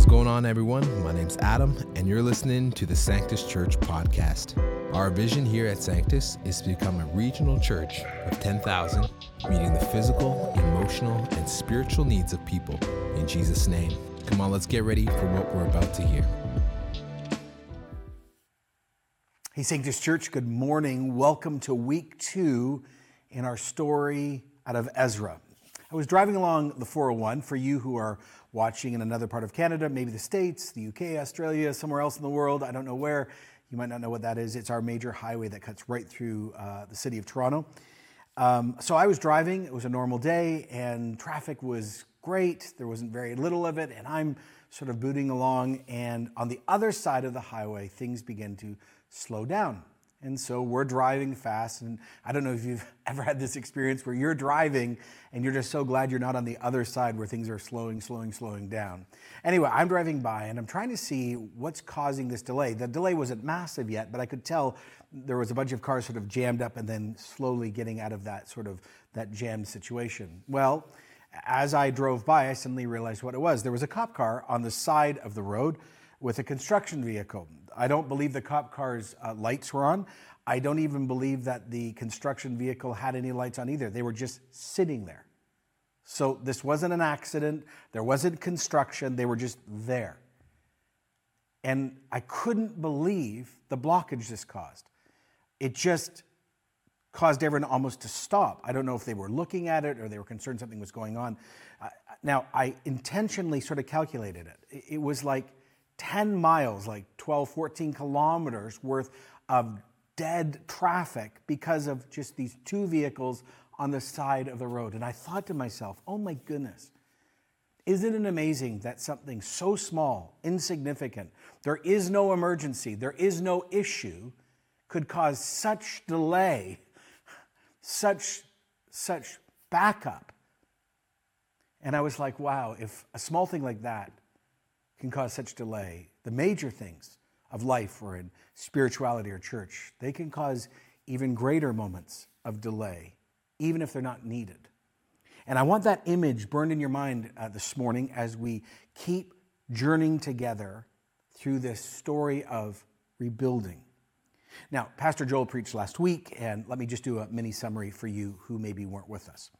What's going on, everyone? My name's Adam, and you're listening to the Sanctus Church podcast. Our vision here at Sanctus is to become a regional church of 10,000, meeting the physical, emotional, and spiritual needs of people. In Jesus' name. Come on, let's get ready for what we're about to hear. Hey, Sanctus Church, good morning. Welcome to week two in our story out of Ezra. I was driving along the 401 for you who are watching in another part of Canada, maybe the States, the UK, Australia, somewhere else in the world. I don't know where. You might not know what that is. It's our major highway that cuts right through uh, the city of Toronto. Um, so I was driving. It was a normal day, and traffic was great. There wasn't very little of it, and I'm sort of booting along. And on the other side of the highway, things begin to slow down. And so we're driving fast. And I don't know if you've ever had this experience where you're driving and you're just so glad you're not on the other side where things are slowing, slowing, slowing down. Anyway, I'm driving by and I'm trying to see what's causing this delay. The delay wasn't massive yet, but I could tell there was a bunch of cars sort of jammed up and then slowly getting out of that sort of that jammed situation. Well, as I drove by, I suddenly realized what it was. There was a cop car on the side of the road with a construction vehicle. I don't believe the cop car's uh, lights were on. I don't even believe that the construction vehicle had any lights on either. They were just sitting there. So this wasn't an accident. There wasn't construction. They were just there. And I couldn't believe the blockage this caused. It just caused everyone almost to stop. I don't know if they were looking at it or they were concerned something was going on. Now, I intentionally sort of calculated it. It was like 10 miles, like 12, 14 kilometers worth of dead traffic because of just these two vehicles on the side of the road. And I thought to myself, oh my goodness, isn't it amazing that something so small, insignificant, there is no emergency, there is no issue, could cause such delay, such, such backup? And I was like, wow, if a small thing like that can cause such delay. The major things of life or in spirituality or church, they can cause even greater moments of delay, even if they're not needed. And I want that image burned in your mind uh, this morning as we keep journeying together through this story of rebuilding. Now, Pastor Joel preached last week, and let me just do a mini summary for you who maybe weren't with us.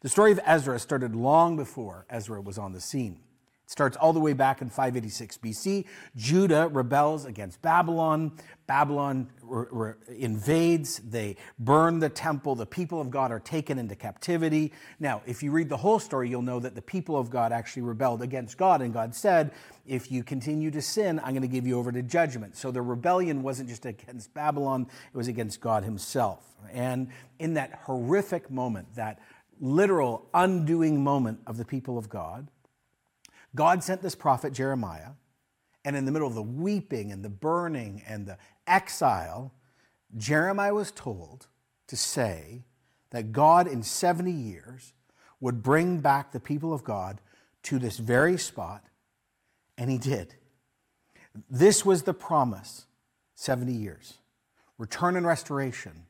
The story of Ezra started long before Ezra was on the scene. Starts all the way back in 586 BC. Judah rebels against Babylon. Babylon re- re- invades. They burn the temple. The people of God are taken into captivity. Now, if you read the whole story, you'll know that the people of God actually rebelled against God, and God said, If you continue to sin, I'm going to give you over to judgment. So the rebellion wasn't just against Babylon, it was against God Himself. And in that horrific moment, that literal undoing moment of the people of God, God sent this prophet Jeremiah, and in the middle of the weeping and the burning and the exile, Jeremiah was told to say that God in 70 years would bring back the people of God to this very spot, and he did. This was the promise 70 years return and restoration.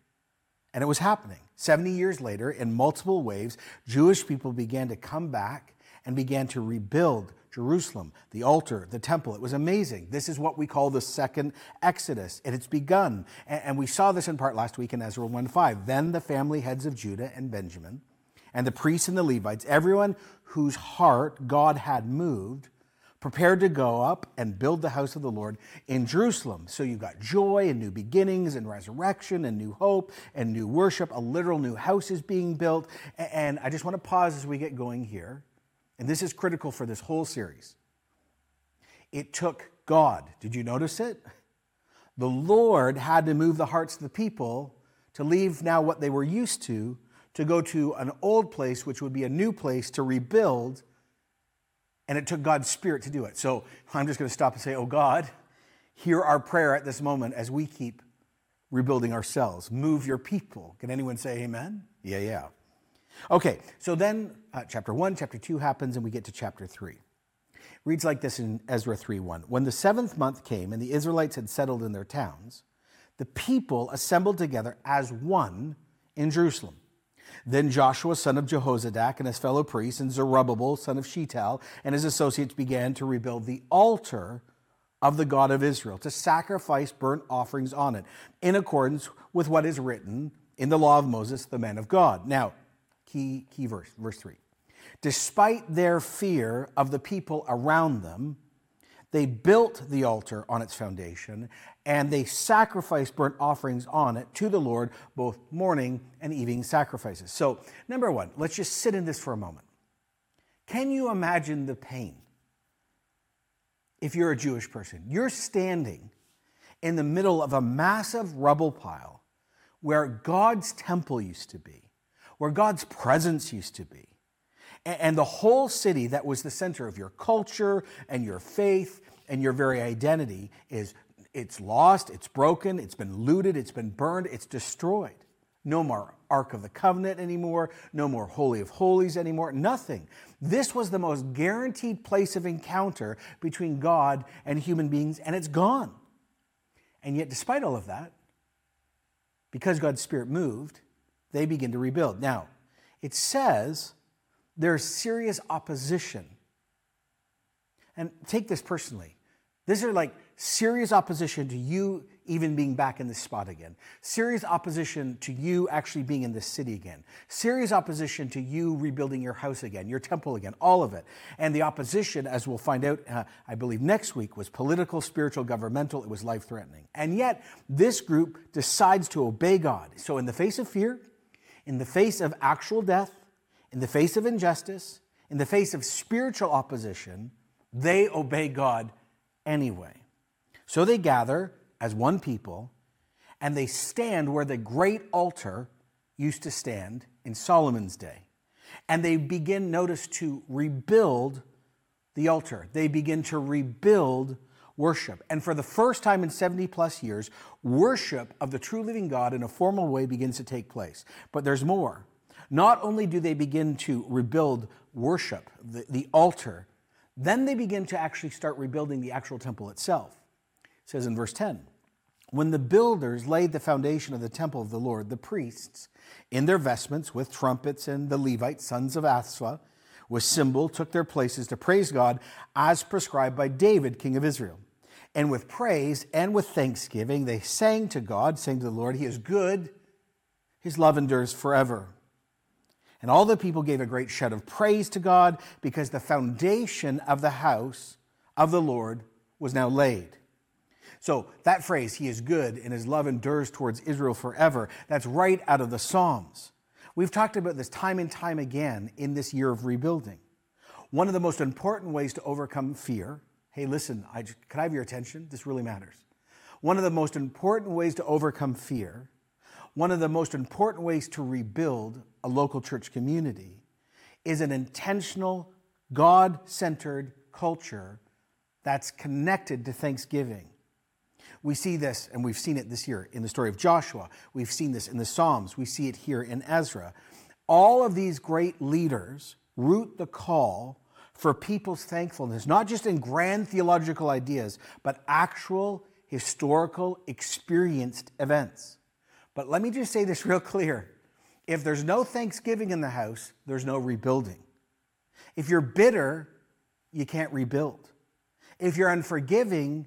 And it was happening. 70 years later, in multiple waves, Jewish people began to come back and began to rebuild Jerusalem, the altar, the temple. It was amazing. This is what we call the second Exodus, and it's begun. And we saw this in part last week in Ezra 1 5. Then the family heads of Judah and Benjamin, and the priests and the Levites, everyone whose heart God had moved, prepared to go up and build the house of the Lord in Jerusalem. So you've got joy and new beginnings and resurrection and new hope and new worship. A literal new house is being built. And I just want to pause as we get going here and this is critical for this whole series. It took God. Did you notice it? The Lord had to move the hearts of the people to leave now what they were used to, to go to an old place, which would be a new place to rebuild. And it took God's Spirit to do it. So I'm just going to stop and say, Oh God, hear our prayer at this moment as we keep rebuilding ourselves. Move your people. Can anyone say amen? Yeah, yeah. Okay, so then uh, chapter 1, chapter 2 happens, and we get to chapter 3. reads like this in Ezra 3 1. When the seventh month came and the Israelites had settled in their towns, the people assembled together as one in Jerusalem. Then Joshua, son of Jehozadak, and his fellow priests, and Zerubbabel, son of Shealtiel, and his associates began to rebuild the altar of the God of Israel, to sacrifice burnt offerings on it, in accordance with what is written in the law of Moses, the man of God. Now, key, key verse, verse 3. Despite their fear of the people around them, they built the altar on its foundation and they sacrificed burnt offerings on it to the Lord, both morning and evening sacrifices. So, number one, let's just sit in this for a moment. Can you imagine the pain if you're a Jewish person? You're standing in the middle of a massive rubble pile where God's temple used to be, where God's presence used to be. And the whole city that was the center of your culture and your faith and your very identity is it's lost, it's broken, it's been looted, it's been burned, it's destroyed. No more Ark of the Covenant anymore, no more Holy of Holies anymore, nothing. This was the most guaranteed place of encounter between God and human beings, and it's gone. And yet, despite all of that, because God's Spirit moved, they begin to rebuild. Now, it says there's serious opposition. And take this personally. These are like serious opposition to you even being back in this spot again. Serious opposition to you actually being in this city again. Serious opposition to you rebuilding your house again, your temple again, all of it. And the opposition, as we'll find out, uh, I believe next week, was political, spiritual, governmental. It was life threatening. And yet, this group decides to obey God. So, in the face of fear, in the face of actual death, in the face of injustice, in the face of spiritual opposition, they obey God anyway. So they gather as one people and they stand where the great altar used to stand in Solomon's day. And they begin, notice, to rebuild the altar. They begin to rebuild worship. And for the first time in 70 plus years, worship of the true living God in a formal way begins to take place. But there's more. Not only do they begin to rebuild worship, the, the altar, then they begin to actually start rebuilding the actual temple itself It says in verse 10 When the builders laid the foundation of the temple of the Lord, the priests, in their vestments with trumpets, and the Levites, sons of Asaph, with cymbal, took their places to praise God as prescribed by David, king of Israel. And with praise and with thanksgiving, they sang to God, saying to the Lord, He is good, His love endures forever. And all the people gave a great shout of praise to God because the foundation of the house of the Lord was now laid. So that phrase, he is good and his love endures towards Israel forever, that's right out of the Psalms. We've talked about this time and time again in this year of rebuilding. One of the most important ways to overcome fear, hey, listen, I can I have your attention? This really matters. One of the most important ways to overcome fear, one of the most important ways to rebuild a local church community is an intentional, God centered culture that's connected to thanksgiving. We see this, and we've seen it this year in the story of Joshua. We've seen this in the Psalms. We see it here in Ezra. All of these great leaders root the call for people's thankfulness, not just in grand theological ideas, but actual historical experienced events. But let me just say this real clear. If there's no thanksgiving in the house, there's no rebuilding. If you're bitter, you can't rebuild. If you're unforgiving,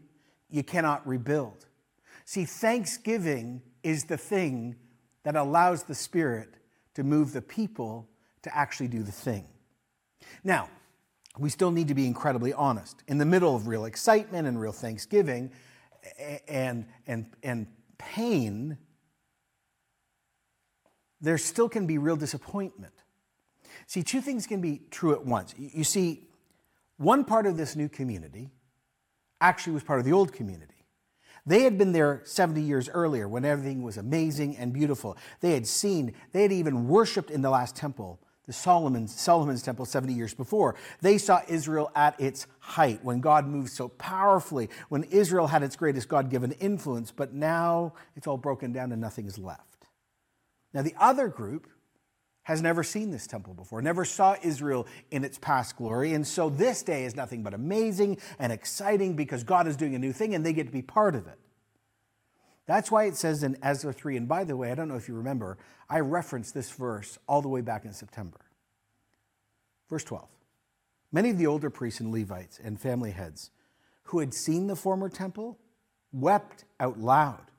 you cannot rebuild. See, thanksgiving is the thing that allows the Spirit to move the people to actually do the thing. Now, we still need to be incredibly honest. In the middle of real excitement and real thanksgiving and, and, and pain, there still can be real disappointment. See, two things can be true at once. You see, one part of this new community actually was part of the old community. They had been there 70 years earlier when everything was amazing and beautiful. They had seen, they had even worshiped in the last temple, the Solomon's, Solomon's temple 70 years before. They saw Israel at its height when God moved so powerfully, when Israel had its greatest God given influence, but now it's all broken down and nothing is left. Now, the other group has never seen this temple before, never saw Israel in its past glory. And so this day is nothing but amazing and exciting because God is doing a new thing and they get to be part of it. That's why it says in Ezra 3, and by the way, I don't know if you remember, I referenced this verse all the way back in September. Verse 12. Many of the older priests and Levites and family heads who had seen the former temple wept out loud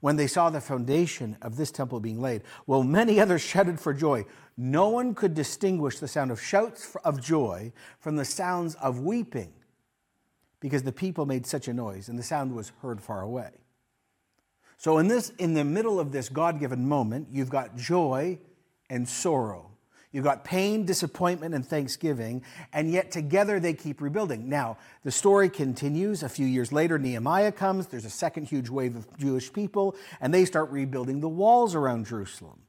when they saw the foundation of this temple being laid, while many others shouted for joy. No one could distinguish the sound of shouts of joy from the sounds of weeping because the people made such a noise and the sound was heard far away. So in this in the middle of this God-given moment, you've got joy and sorrow. You've got pain, disappointment, and thanksgiving, and yet together they keep rebuilding. Now, the story continues. A few years later, Nehemiah comes. There's a second huge wave of Jewish people, and they start rebuilding the walls around Jerusalem.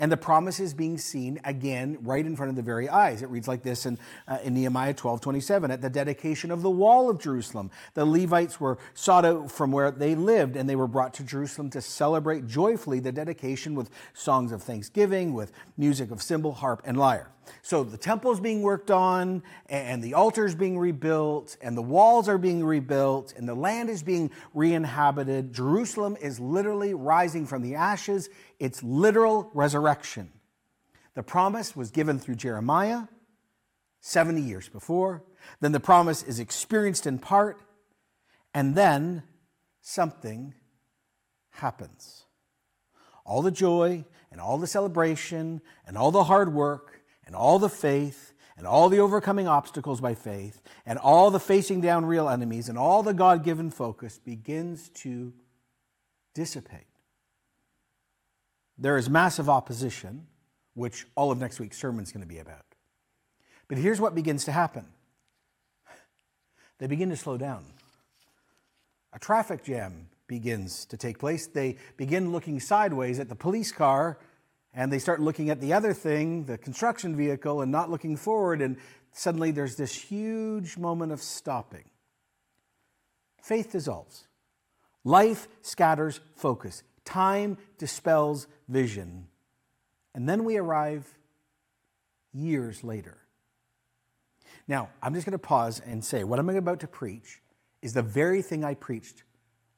And the promise is being seen again right in front of the very eyes. It reads like this in, uh, in Nehemiah 12 27. At the dedication of the wall of Jerusalem, the Levites were sought out from where they lived, and they were brought to Jerusalem to celebrate joyfully the dedication with songs of thanksgiving, with music of cymbal, harp, and lyre. So the temple's being worked on, and the altar's being rebuilt, and the walls are being rebuilt, and the land is being re inhabited. Jerusalem is literally rising from the ashes. It's literal resurrection. The promise was given through Jeremiah 70 years before. Then the promise is experienced in part, and then something happens. All the joy and all the celebration and all the hard work and all the faith and all the overcoming obstacles by faith and all the facing down real enemies and all the God given focus begins to dissipate. There is massive opposition, which all of next week's sermon is going to be about. But here's what begins to happen they begin to slow down. A traffic jam begins to take place. They begin looking sideways at the police car and they start looking at the other thing, the construction vehicle, and not looking forward, and suddenly there's this huge moment of stopping. Faith dissolves. Life scatters focus. Time dispels vision. And then we arrive years later. Now, I'm just going to pause and say what I'm about to preach is the very thing I preached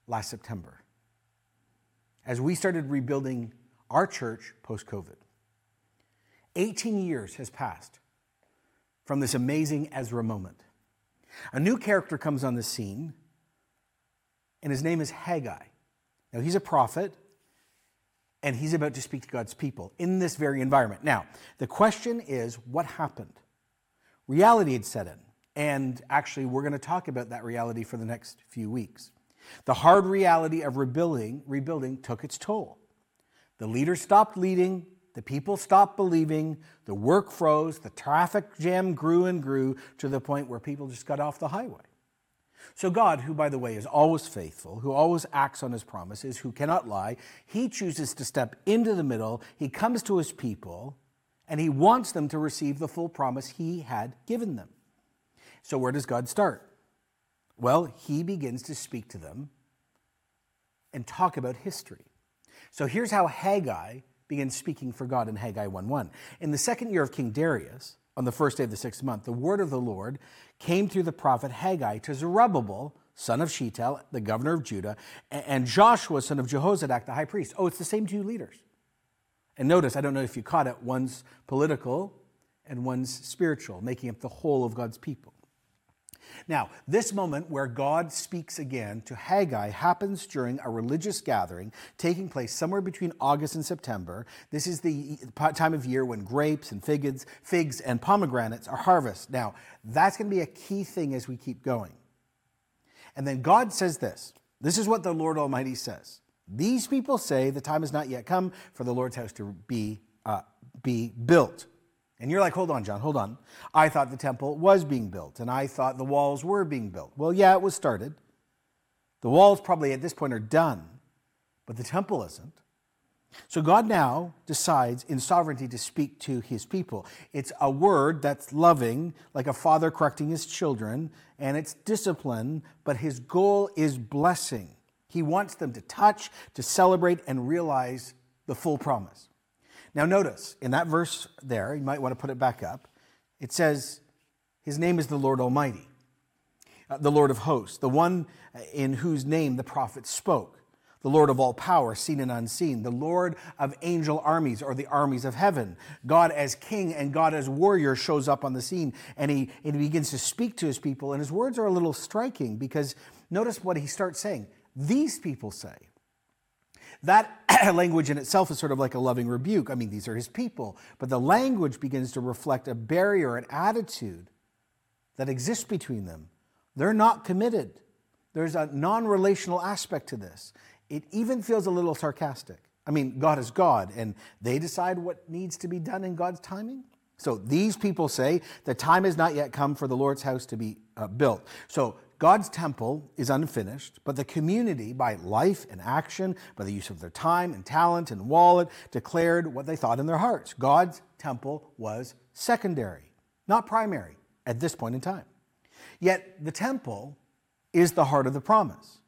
last September. As we started rebuilding our church post COVID. 18 years has passed from this amazing Ezra moment. A new character comes on the scene, and his name is Haggai. Now, he's a prophet, and he's about to speak to God's people in this very environment. Now, the question is what happened? Reality had set in, and actually, we're going to talk about that reality for the next few weeks. The hard reality of rebuilding, rebuilding took its toll. The leader stopped leading, the people stopped believing, the work froze, the traffic jam grew and grew to the point where people just got off the highway. So, God, who, by the way, is always faithful, who always acts on his promises, who cannot lie, he chooses to step into the middle. He comes to his people, and he wants them to receive the full promise he had given them. So, where does God start? Well, he begins to speak to them and talk about history. So here's how Haggai begins speaking for God in Haggai 1 1. In the second year of King Darius, on the first day of the sixth month, the word of the Lord came through the prophet Haggai to Zerubbabel, son of Shealtiel, the governor of Judah, and Joshua, son of Jehozadak, the high priest. Oh, it's the same two leaders. And notice, I don't know if you caught it, one's political and one's spiritual, making up the whole of God's people. Now, this moment where God speaks again to Haggai happens during a religious gathering taking place somewhere between August and September. This is the time of year when grapes and figs, figs and pomegranates are harvested. Now, that's going to be a key thing as we keep going. And then God says this this is what the Lord Almighty says. These people say the time has not yet come for the Lord's house to be, uh, be built. And you're like, hold on, Jon, hold on. I thought the temple was being built and I thought the walls were being built. Well, yeah, it was started. The walls probably at this point are done, but the temple isn't. So God now decides in sovereignty to speak to his people. It's a word that's loving, like a father correcting his children, and it's discipline, but his goal is blessing. He wants them to touch, to celebrate, and realize the full promise. Now, notice in that verse there, you might want to put it back up, it says, His name is the Lord Almighty, uh, the Lord of hosts, the one in whose name the prophet spoke. the Lord of all power, seen and unseen, the Lord of angel armies or the armies of heaven. God as king and God as warrior shows up on the scene and he, and he begins to speak to his people. And his words are a little striking because notice what he starts saying. These people say. That language in itself is sort of like a loving rebuke. I mean, these are his people, but the language begins to reflect a barrier, an attitude that exists between them. They're not committed. There's a non relational aspect to this it even feels a little sarcastic. I mean, God is God, and they decide what needs to be done in God's timing. So these people say the time has not yet come for the Lord's house to be uh, built. So God's temple is unfinished, but the community, by life and action, by the use of their time and talent and wallet, declared what they thought in their hearts. God's temple was secondary, not primary at this point in time. Yet the temple is the heart of the promise.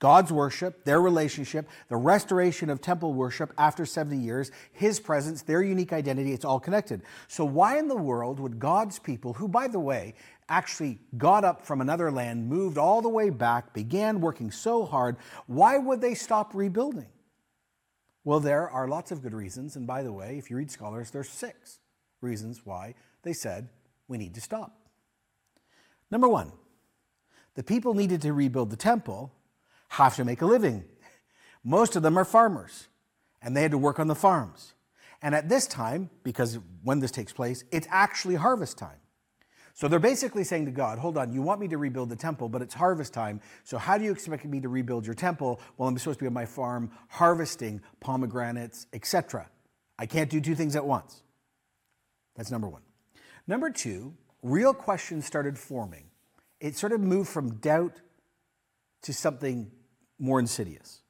God's worship, their relationship, the restoration of temple worship after 70 years, His presence, their unique identity, it's all connected. So, why in the world would God's people, who, by the way, actually got up from another land, moved all the way back, began working so hard, why would they stop rebuilding? Well, there are lots of good reasons. And by the way, if you read scholars, there's six reasons why they said we need to stop. Number one, the people needed to rebuild the temple have to make a living. Most of them are farmers, and they had to work on the farms. And at this time, because when this takes place, it's actually harvest time. So they're basically saying to God, hold on, you want me to rebuild the temple, but it's harvest time. So how do you expect me to rebuild your temple? Well, I'm supposed to be on my farm harvesting pomegranates, etc. I can't do two things at once. That's number one. Number two, real questions started forming. It sort of moved from doubt to something more insidious.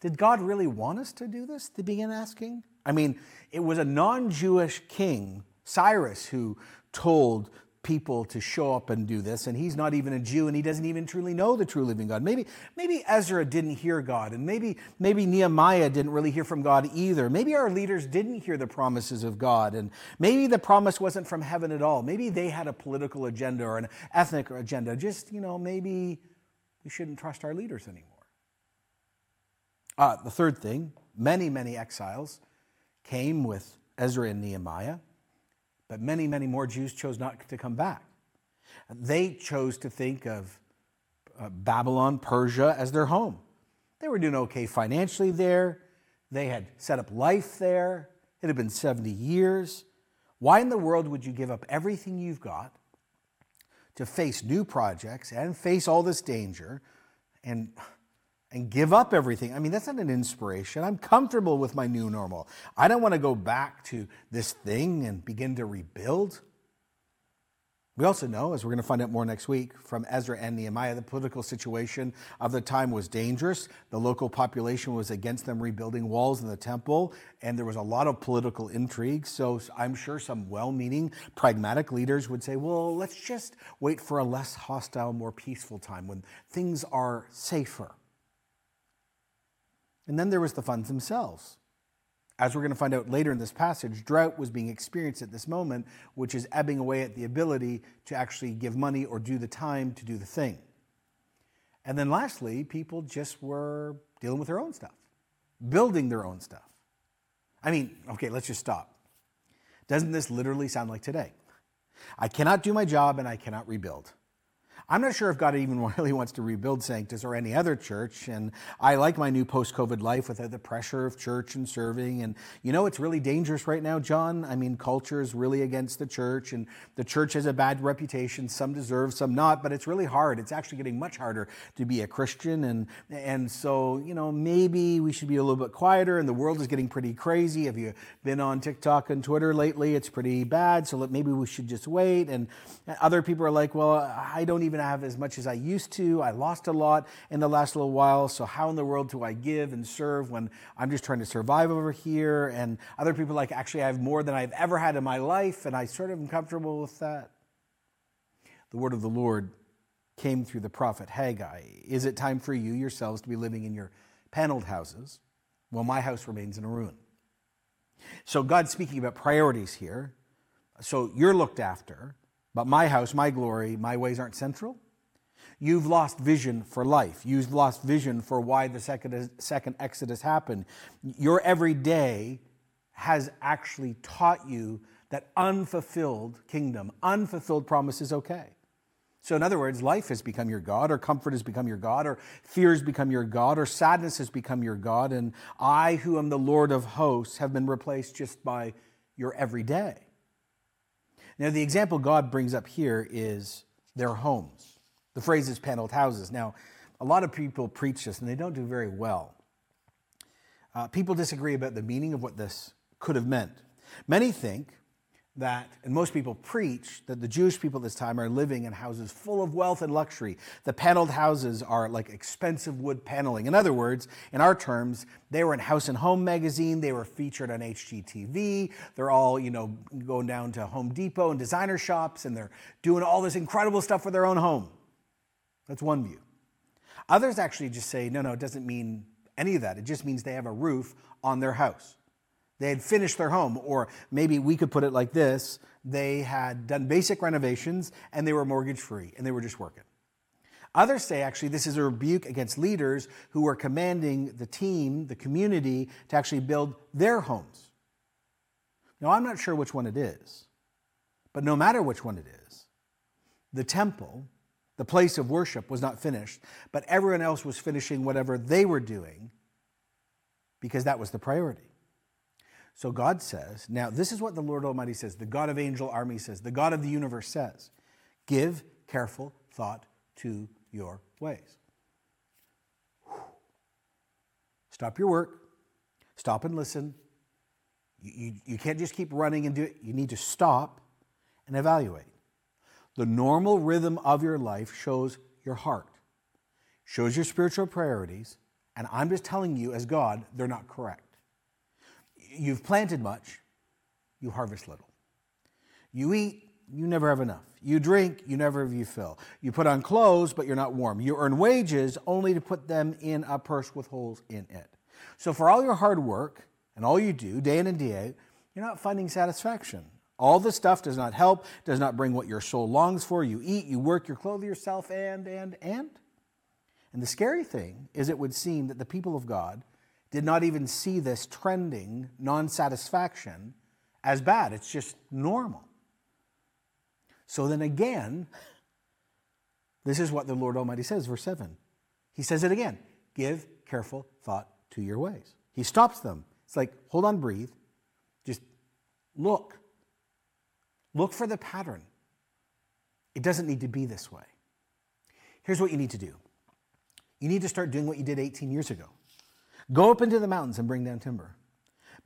Did God really want us to do this? They began asking. I mean, it was a non Jewish king, Cyrus, who told people to show up and do this, and he's not even a Jew and he doesn't even truly know the true living God. Maybe, maybe Ezra didn't hear God, and maybe, maybe Nehemiah didn't really hear from God either. Maybe our leaders didn't hear the promises of God, and maybe the promise wasn't from heaven at all. Maybe they had a political agenda or an ethnic agenda. Just, you know, maybe we shouldn't trust our leaders anymore. Uh, the third thing many, many exiles came with Ezra and Nehemiah, but many, many more Jews chose not to come back. They chose to think of uh, Babylon, Persia as their home. They were doing okay financially there, they had set up life there. It had been 70 years. Why in the world would you give up everything you've got to face new projects and face all this danger and and give up everything. I mean, that's not an inspiration. I'm comfortable with my new normal. I don't want to go back to this thing and begin to rebuild. We also know, as we're going to find out more next week from Ezra and Nehemiah, the political situation of the time was dangerous. The local population was against them rebuilding walls in the temple, and there was a lot of political intrigue. So I'm sure some well meaning, pragmatic leaders would say, well, let's just wait for a less hostile, more peaceful time when things are safer. And then there was the funds themselves. As we're going to find out later in this passage, drought was being experienced at this moment, which is ebbing away at the ability to actually give money or do the time to do the thing. And then lastly, people just were dealing with their own stuff, building their own stuff. I mean, okay, let's just stop. Doesn't this literally sound like today? I cannot do my job and I cannot rebuild. I'm not sure if God even really wants to rebuild Sanctus or any other church. And I like my new post COVID life without the pressure of church and serving. And you know, it's really dangerous right now, Jon. I mean, culture is really against the church, and the church has a bad reputation. Some deserve, some not, but it's really hard. It's actually getting much harder to be a Christian. And, and so, you know, maybe we should be a little bit quieter. And the world is getting pretty crazy. Have you been on TikTok and Twitter lately? It's pretty bad. So maybe we should just wait. And other people are like, well, I don't even have as much as I used to. I lost a lot in the last little while. So, how in the world do I give and serve when I'm just trying to survive over here? And other people like, actually, I have more than I've ever had in my life, and I sort of am comfortable with that. The word of the Lord came through the prophet Haggai. Is it time for you yourselves to be living in your paneled houses? Well, my house remains in a ruin. So, God's speaking about priorities here. So, you're looked after. But my house, my glory, my ways aren't central. You've lost vision for life. You've lost vision for why the second, second Exodus happened. Your everyday has actually taught you that unfulfilled kingdom, unfulfilled promise is okay. So, in other words, life has become your God, or comfort has become your God, or fear has become your God, or sadness has become your God, and I, who am the Lord of hosts, have been replaced just by your everyday. Now, the example God brings up here is their homes. The phrase is paneled houses. Now, a lot of people preach this, and they don't do very well. Uh, people disagree about the meaning of what this could have meant. Many think that, and most people preach, that the Jewish people this time are living in houses full of wealth and luxury. The paneled houses are like expensive wood paneling. In other words, in our terms, they were in House and Home magazine, they were featured on HGTV, they're all, you know, going down to Home Depot and designer shops, and they're doing all this incredible stuff for their own home. That's one view. Others actually just say, no, no, it doesn't mean any of that. It just means they have a roof on their house. They had finished their home, or maybe we could put it like this they had done basic renovations and they were mortgage free and they were just working. Others say actually this is a rebuke against leaders who were commanding the team, the community, to actually build their homes. Now, I'm not sure which one it is, but no matter which one it is, the temple, the place of worship, was not finished, but everyone else was finishing whatever they were doing because that was the priority. So God says, now this is what the Lord Almighty says, the God of angel army says, the God of the universe says, give careful thought to your ways. Stop your work, stop and listen. You, you, you can't just keep running and do it. You need to stop and evaluate. The normal rhythm of your life shows your heart, shows your spiritual priorities, and I'm just telling you, as God, they're not correct you've planted much, you harvest little. You eat, you never have enough. You drink, you never have you fill. You put on clothes, but you're not warm. You earn wages only to put them in a purse with holes in it. So for all your hard work and all you do day in and day out, you're not finding satisfaction. All the stuff does not help, does not bring what your soul longs for. You eat, you work, you clothe yourself, and, and, and. And the scary thing is, it would seem that the people of God did not even see this trending non satisfaction as bad. It's just normal. So then again, this is what the Lord Almighty says, verse 7. He says it again give careful thought to your ways. He stops them. It's like, hold on, breathe. Just look. Look for the pattern. It doesn't need to be this way. Here's what you need to do you need to start doing what you did 18 years ago. Go up into the mountains and bring down timber.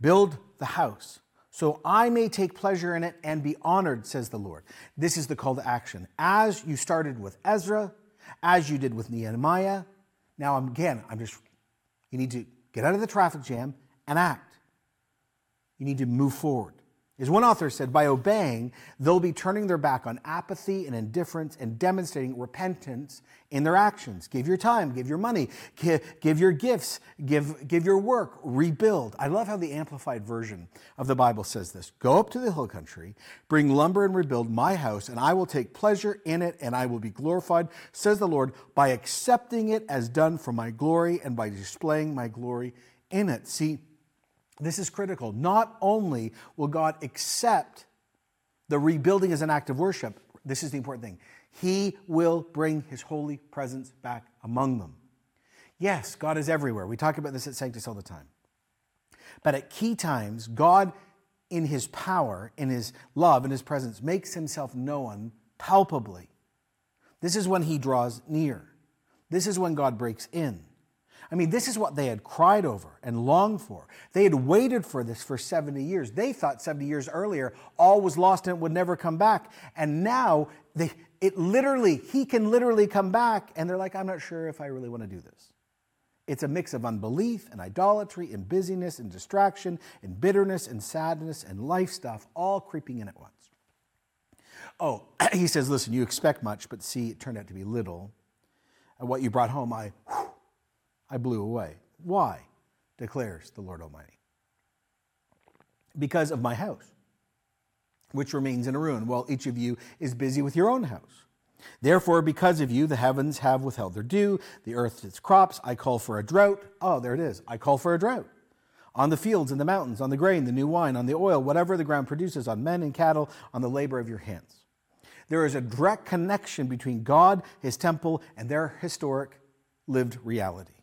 Build the house, so I may take pleasure in it and be honored, says the Lord. This is the call to action. As you started with Ezra, as you did with Nehemiah, now again, I'm just, you need to get out of the traffic jam and act. You need to move forward. As one author said, by obeying, they'll be turning their back on apathy and indifference and demonstrating repentance in their actions. Give your time, give your money, give, your gifts, give, give your work, rebuild. I love how the Amplified Version of the Bible says this Go up to the hill country, bring lumber and rebuild my house, and I will take pleasure in it, and I will be glorified, says the Lord, by accepting it as done for my glory and by displaying my glory in it. See, this is critical. Not only will God accept the rebuilding as an act of worship, this is the important thing, He will bring His holy presence back among them. Yes, God is everywhere. We talk about this at Sanctus all the time. But at key times, God, in His power, in His love, in His presence, makes Himself known palpably. This is when He draws near. This is when God breaks in. I mean, this is what they had cried over and longed for. They had waited for this for 70 years. They thought 70 years earlier all was lost and it would never come back. And now they, it literally, he can literally come back, and they're like, I'm not sure if I really want to do this. It's a mix of unbelief and idolatry and busyness and distraction and bitterness and sadness and life stuff all creeping in at once. Oh, he says, listen, you expect much, but see, it turned out to be little. And what you brought home, I whew, I blew away. Why? declares the Lord Almighty. Because of my house, which remains in a ruin, while each of you is busy with your own house. Therefore, because of you, the heavens have withheld their dew, the earth its crops. I call for a drought. Oh, there it is. I call for a drought. On the fields and the mountains, on the grain, the new wine, on the oil, whatever the ground produces, on men and cattle, on the labor of your hands. There is a direct connection between God, his temple, and their historic lived reality.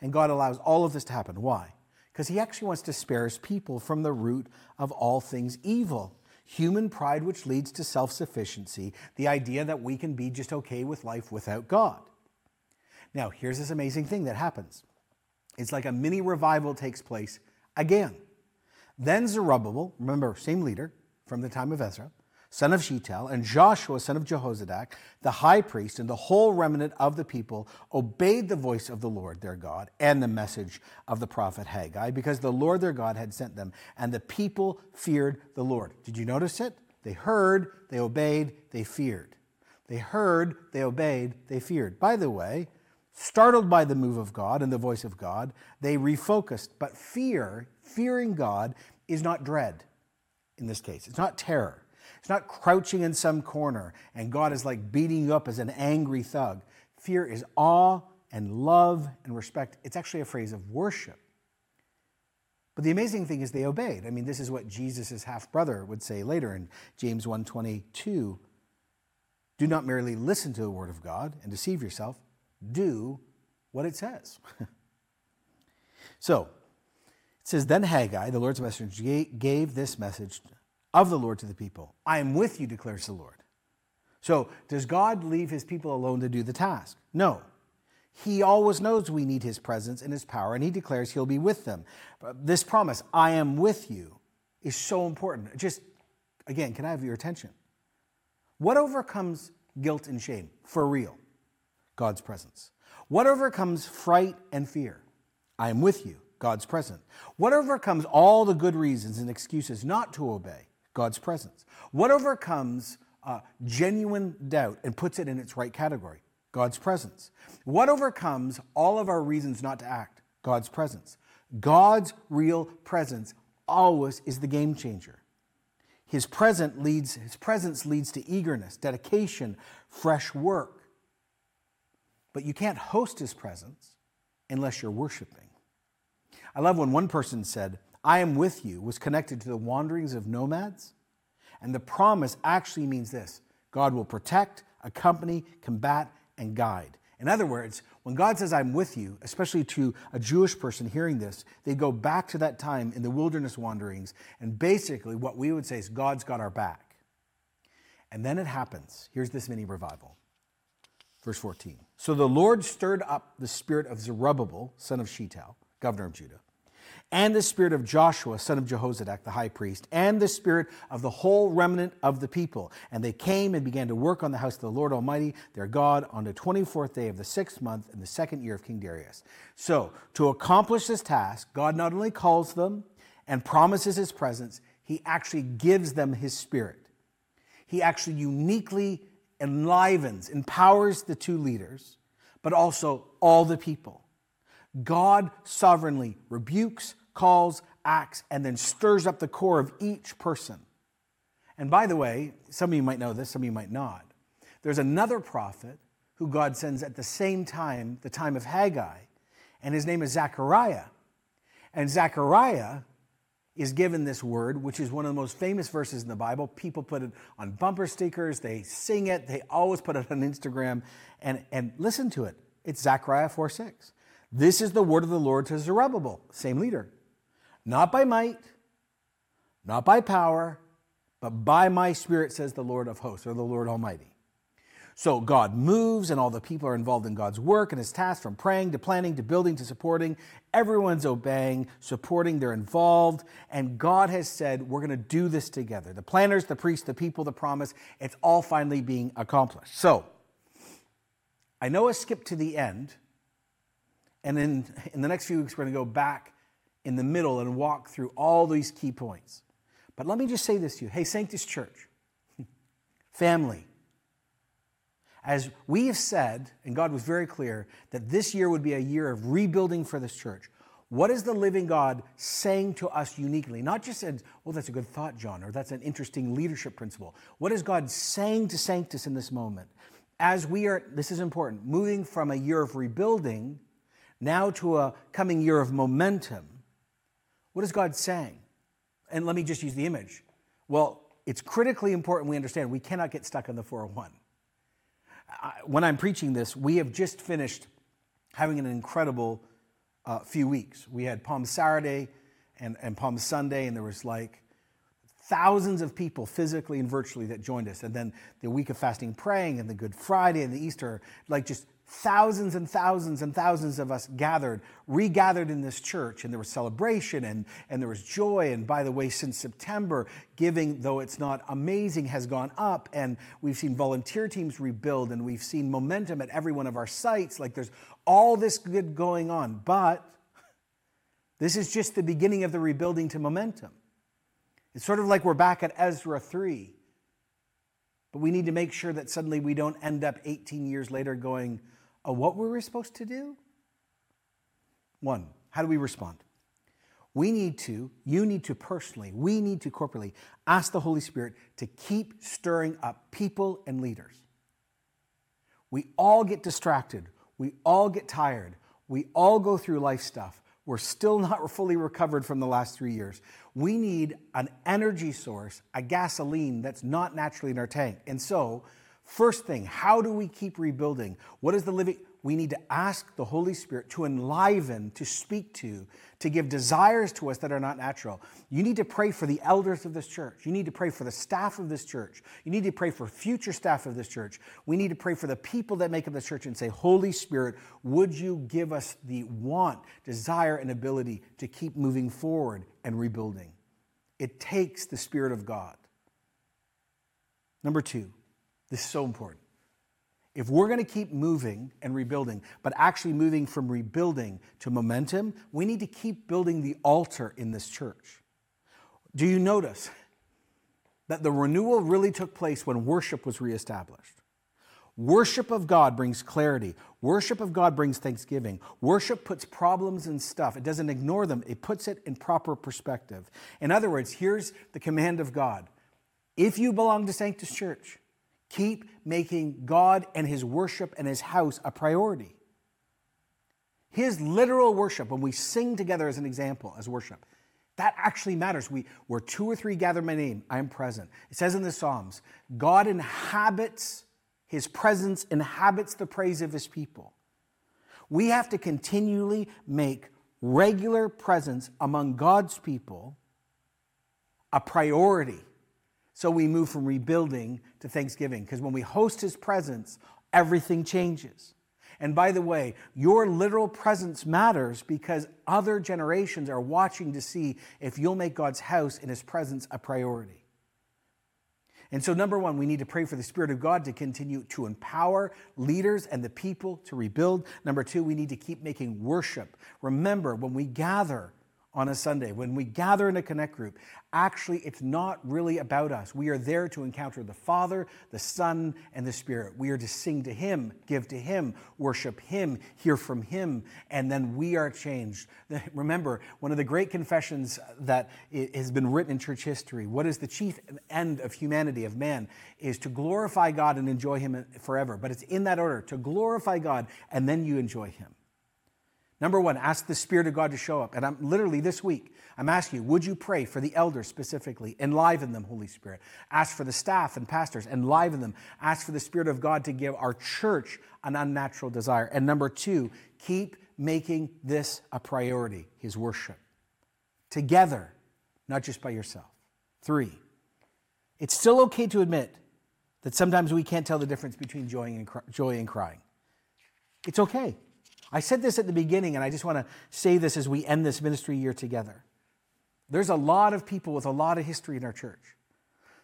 And God allows all of this to happen. Why? Because he actually wants to spare his people from the root of all things evil human pride, which leads to self sufficiency, the idea that we can be just okay with life without God. Now, here's this amazing thing that happens it's like a mini revival takes place again. Then Zerubbabel, remember, same leader from the time of Ezra, son of Shealtiel, and Joshua, son of Jehozadak, the high priest, and the whole remnant of the people obeyed the voice of the Lord their God and the message of the prophet Haggai, because the Lord their God had sent them, and the people feared the Lord. Did you notice it? They heard, they obeyed, they feared. They heard, they obeyed, they feared. By the way, startled by the move of God and the voice of God, they refocused. But fear, fearing God, is not dread in this case. It's not terror. It's not crouching in some corner and God is like beating you up as an angry thug. Fear is awe and love and respect. It's actually a phrase of worship. But the amazing thing is they obeyed. I mean, this is what Jesus' half brother would say later in James 1:22. Do not merely listen to the word of God and deceive yourself, do what it says. so, it says, Then Haggai, the Lord's messenger, gave this message of the Lord to the people. I am with you, declares the Lord. So, does God leave his people alone to do the task? No. He always knows we need his presence and his power, and he declares he'll be with them. This promise, I am with you, is so important. Just, again, can I have your attention? What overcomes guilt and shame for real? God's presence. What overcomes fright and fear? I am with you, God's presence. What overcomes all the good reasons and excuses not to obey? God's presence. What overcomes uh, genuine doubt and puts it in its right category? God's presence. What overcomes all of our reasons not to act? God's presence. God's real presence always is the game changer. His, present leads, his presence leads to eagerness, dedication, fresh work. But you can't host his presence unless you're worshiping. I love when one person said, I am with you was connected to the wanderings of nomads. And the promise actually means this God will protect, accompany, combat, and guide. In other words, when God says, I'm with you, especially to a Jewish person hearing this, they go back to that time in the wilderness wanderings. And basically, what we would say is, God's got our back. And then it happens. Here's this mini revival. Verse 14. So the Lord stirred up the spirit of Zerubbabel, son of Shealtiel, governor of Judah and the spirit of Joshua, son of Jehozadak, the high priest, and the spirit of the whole remnant of the people. And they came and began to work on the house of the Lord Almighty, their God, on the 24th day of the sixth month in the second year of King Darius. So, to accomplish this task, God not only calls them and promises his presence, he actually gives them his spirit. He actually uniquely enlivens, empowers the two leaders, but also all the people. God sovereignly rebukes, calls, acts, and then stirs up the core of each person. And by the way, some of you might know this, some of you might not. There's another prophet who God sends at the same time, the time of Haggai, and his name is Zechariah. And Zechariah is given this word, which is one of the most famous verses in the Bible. People put it on bumper stickers, they sing it, they always put it on Instagram. And, and listen to it. It's Zechariah 4 6. This is the word of the Lord to Zerubbabel, same leader. Not by might, not by power, but by my spirit, says the Lord of hosts, or the Lord Almighty. So God moves, and all the people are involved in God's work and his task from praying to planning to building to supporting. Everyone's obeying, supporting, they're involved. And God has said, We're going to do this together. The planners, the priests, the people, the promise, it's all finally being accomplished. So I know a skip to the end and then in the next few weeks, we're going to go back in the middle and walk through all these key points. But let me just say this to you Hey, Sanctus Church, family, as we have said, and God was very clear, that this year would be a year of rebuilding for this church, What is the living God saying to us uniquely? Not just said, well, that's a good thought, Jon, or that's an interesting leadership principle. What is God saying to Sanctus in this moment? As we are, this is important, moving from a year of rebuilding now to a coming year of momentum, what is God saying? And let me just use the image. Well, it's critically important we understand we cannot get stuck on the 401. When I'm preaching this, we have just finished having an incredible uh, few weeks. We had Palm Saturday and, and Palm Sunday, and there was like thousands of people physically and virtually that joined us. And then the week of fasting praying and the Good Friday and the Easter, like just thousands and thousands and thousands of us gathered, regathered in this church, and there was celebration and, and there was joy. And by the way, since September, giving, though it's not amazing, has gone up, and we've seen volunteer teams rebuild, and we've seen momentum at every one of our sites. Like there's all this good going on. But this is just the beginning of the rebuilding to momentum. It's sort of like we're back at Ezra 3. But we need to make sure that suddenly we don't end up 18 years later going, oh, what were we supposed to do? One, how do we respond? We need to, you need to personally, we need to corporately ask the Holy Spirit to keep stirring up people and leaders. We all get distracted. We all get tired. We all go through life stuff. We're still not fully recovered from the last three years. We need an energy source, a gasoline that's not naturally in our tank. And so, first thing, how do we keep rebuilding? What is the living? We need to ask the Holy Spirit to enliven, to speak to, to give desires to us that are not natural. You need to pray for the elders of this church. You need to pray for the staff of this church. You need to pray for future staff of this church. We need to pray for the people that make up this church and say, Holy Spirit, would you give us the want, desire, and ability to keep moving forward and rebuilding? It takes the Spirit of God. Number two, this is so important. If we're going to keep moving and rebuilding, but actually moving from rebuilding to momentum, we need to keep building the altar in this church. Do you notice that the renewal really took place when worship was reestablished? Worship of God brings clarity. Worship of God brings thanksgiving. Worship puts problems and stuff. It doesn't ignore them, it puts it in proper perspective. In other words, here's the command of God If you belong to Sanctus Church, Keep making God and his worship and his house a priority. His literal worship, when we sing together as an example, as worship, that actually matters. We, where two or three gather my name, I am present. It says in the Psalms, God inhabits, his presence inhabits the praise of his people. We have to continually make regular presence among God's people a priority so we move from rebuilding to thanksgiving because when we host his presence, everything changes. And by the way, your literal presence matters because other generations are watching to see if you'll make God's house and his presence a priority. And so, number one, we need to pray for the Spirit of God to continue to empower leaders and the people to rebuild. Number two, we need to keep making worship. Remember, when we gather, on a Sunday, when we gather in a connect group, actually it's not really about us. We are there to encounter the Father, the Son, and the Spirit. We are to sing to Him, give to Him, worship Him, hear from Him, and then we are changed. Remember, one of the great confessions that has been written in church history what is the chief end of humanity, of man, is to glorify God and enjoy Him forever. But it's in that order to glorify God and then you enjoy Him. Number one, ask the Spirit of God to show up. And I'm literally this week, I'm asking you, would you pray for the elders specifically? Enliven them, Holy Spirit. Ask for the staff and pastors, enliven them. Ask for the Spirit of God to give our church an unnatural desire. And number two, keep making this a priority, his worship. Together, not just by yourself. Three, it's still okay to admit that sometimes we can't tell the difference between joy and, joy and crying. It's okay. I said this at the beginning, and I just want to say this as we end this ministry year together. There's a lot of people with a lot of history in our church.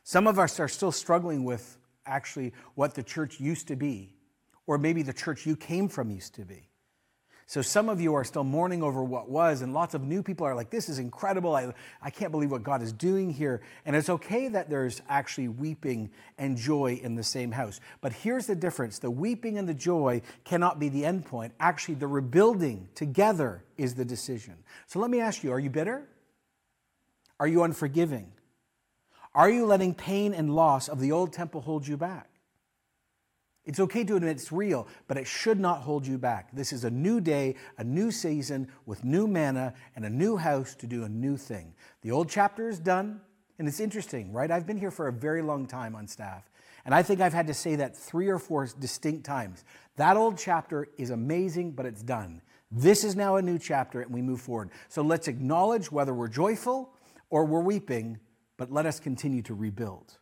Some of us are still struggling with actually what the church used to be, or maybe the church you came from used to be. So some of you are still mourning over what was, and lots of new people are like, This is incredible. I, I can't believe what God is doing here. And it's okay that there's actually weeping and joy in the same house. But here's the difference the weeping and the joy cannot be the end point. Actually, the rebuilding together is the decision. So let me ask you are you bitter? Are you unforgiving? Are you letting pain and loss of the old temple hold you back? It's okay to admit it's real, but it should not hold you back. This is a new day, a new season with new manna and a new house to do a new thing. The old chapter is done, and it's interesting, right? I've been here for a very long time on staff, and I think I've had to say that three or four distinct times. That old chapter is amazing, but it's done. This is now a new chapter, and we move forward. So let's acknowledge whether we're joyful or we're weeping, but let us continue to rebuild.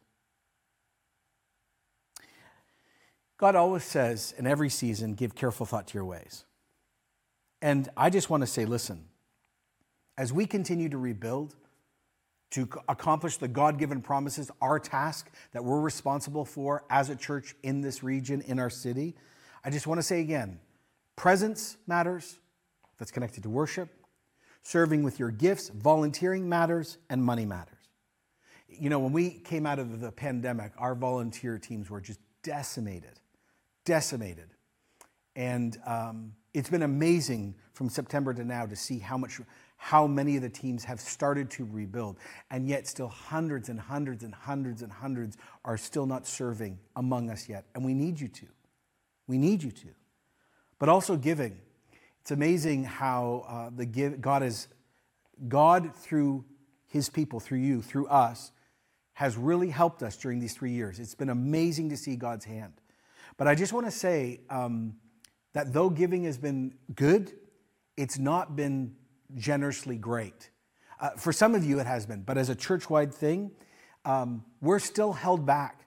God always says in every season, give careful thought to your ways. And I just want to say, listen, as we continue to rebuild, to accomplish the God given promises, our task that we're responsible for as a church in this region, in our city, I just want to say again presence matters, that's connected to worship, serving with your gifts, volunteering matters, and money matters. You know, when we came out of the pandemic, our volunteer teams were just decimated decimated. And um, it's been amazing from September to now to see how much, how many of the teams have started to rebuild, and yet still hundreds and hundreds and hundreds and hundreds are still not serving among us yet. And we need you to. We need you to. But also giving. It's amazing how uh, the give, God is God through His people, through you, through us, has really helped us during these three years. It's been amazing to see God's hand. But I just want to say um, that though giving has been good, it's not been generously great. Uh, for some of you, it has been, but as a church wide thing, um, we're still held back.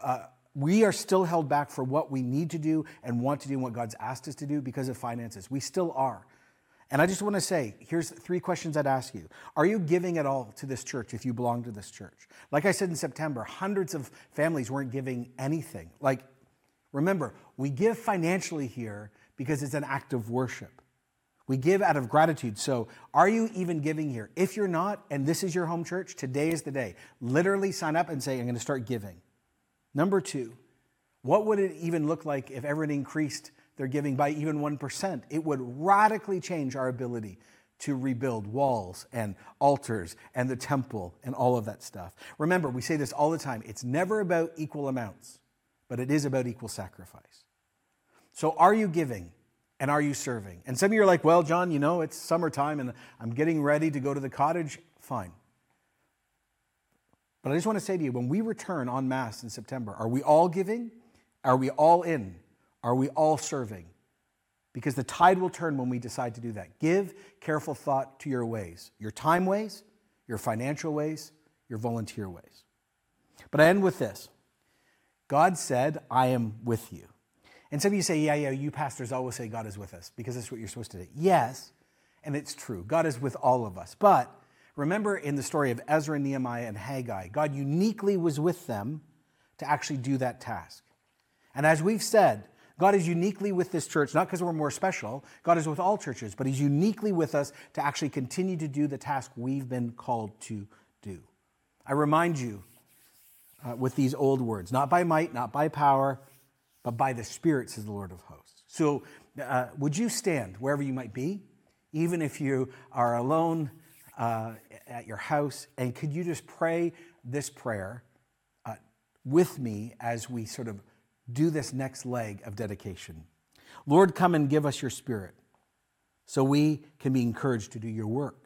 Uh, we are still held back for what we need to do and want to do and what God's asked us to do because of finances. We still are. And I just want to say here's three questions I'd ask you. Are you giving at all to this church if you belong to this church? Like I said in September, hundreds of families weren't giving anything. Like Remember, we give financially here because it's an act of worship. We give out of gratitude. So, are you even giving here? If you're not, and this is your home church, today is the day. Literally sign up and say, I'm going to start giving. Number two, what would it even look like if everyone increased their giving by even 1%? It would radically change our ability to rebuild walls and altars and the temple and all of that stuff. Remember, we say this all the time it's never about equal amounts but it is about equal sacrifice. So, are you giving and are you serving? And some of you are like, well, Jon, you know, it's summertime and I'm getting ready to go to the cottage. Fine. But I just want to say to you when we return en masse in September, are we all giving? Are we all in? Are we all serving? Because the tide will turn when we decide to do that. Give careful thought to your ways your time ways, your financial ways, your volunteer ways. But I end with this. God said, I am with you. And some of you say, yeah, yeah, you pastors always say God is with us because that's what you're supposed to do. Yes, and it's true. God is with all of us. But remember in the story of Ezra, Nehemiah, and Haggai, God uniquely was with them to actually do that task. And as we've said, God is uniquely with this church, not because we're more special. God is with all churches, but He's uniquely with us to actually continue to do the task we've been called to do. I remind you uh, with these old words not by might, not by power, but by the Spirit, says the Lord of hosts. So, uh, would you stand wherever you might be, even if you are alone uh, at your house, and could you just pray this prayer uh, with me as we sort of do this next leg of dedication? Lord, come and give us your Spirit so we can be encouraged to do your work.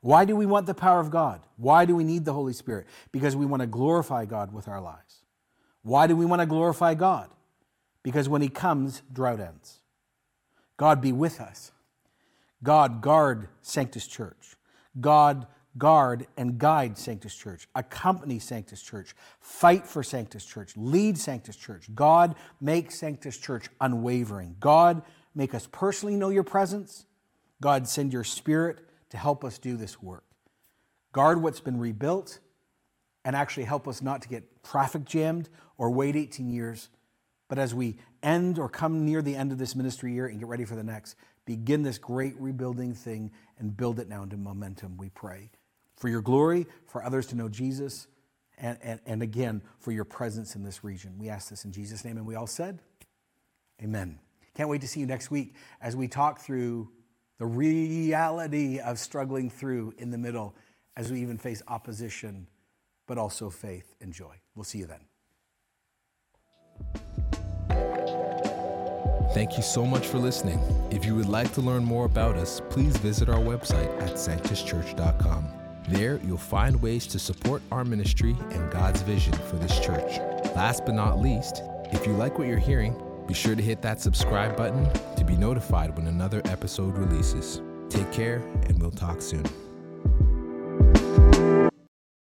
Why do we want the power of God? Why do we need the Holy Spirit? Because we want to glorify God with our lives. Why do we want to glorify God? Because when He comes, drought ends. God be with us. God guard Sanctus Church. God guard and guide Sanctus Church. Accompany Sanctus Church. Fight for Sanctus Church. Lead Sanctus Church. God make Sanctus Church unwavering. God make us personally know your presence. God send your spirit to help us do this work. Guard what's been rebuilt and actually help us not to get traffic jammed or wait 18 years, but as we end or come near the end of this ministry year and get ready for the next, begin this great rebuilding thing and build it now into momentum, we pray. For your glory, for others to know Jesus, and, and, and again, for your presence in this region. We ask this in Jesus' name, and we all said, Amen. Can't wait to see you next week as we talk through the reality of struggling through in the middle as we even face opposition, but also faith and joy. We'll see you then. Thank you so much for listening. If you would like to learn more about us, please visit our website at sanctuschurch.com. There, you'll find ways to support our ministry and God's vision for this church. Last but not least, if you like what you're hearing, be sure to hit that subscribe button to be notified when another episode releases. Take care, and we'll talk soon.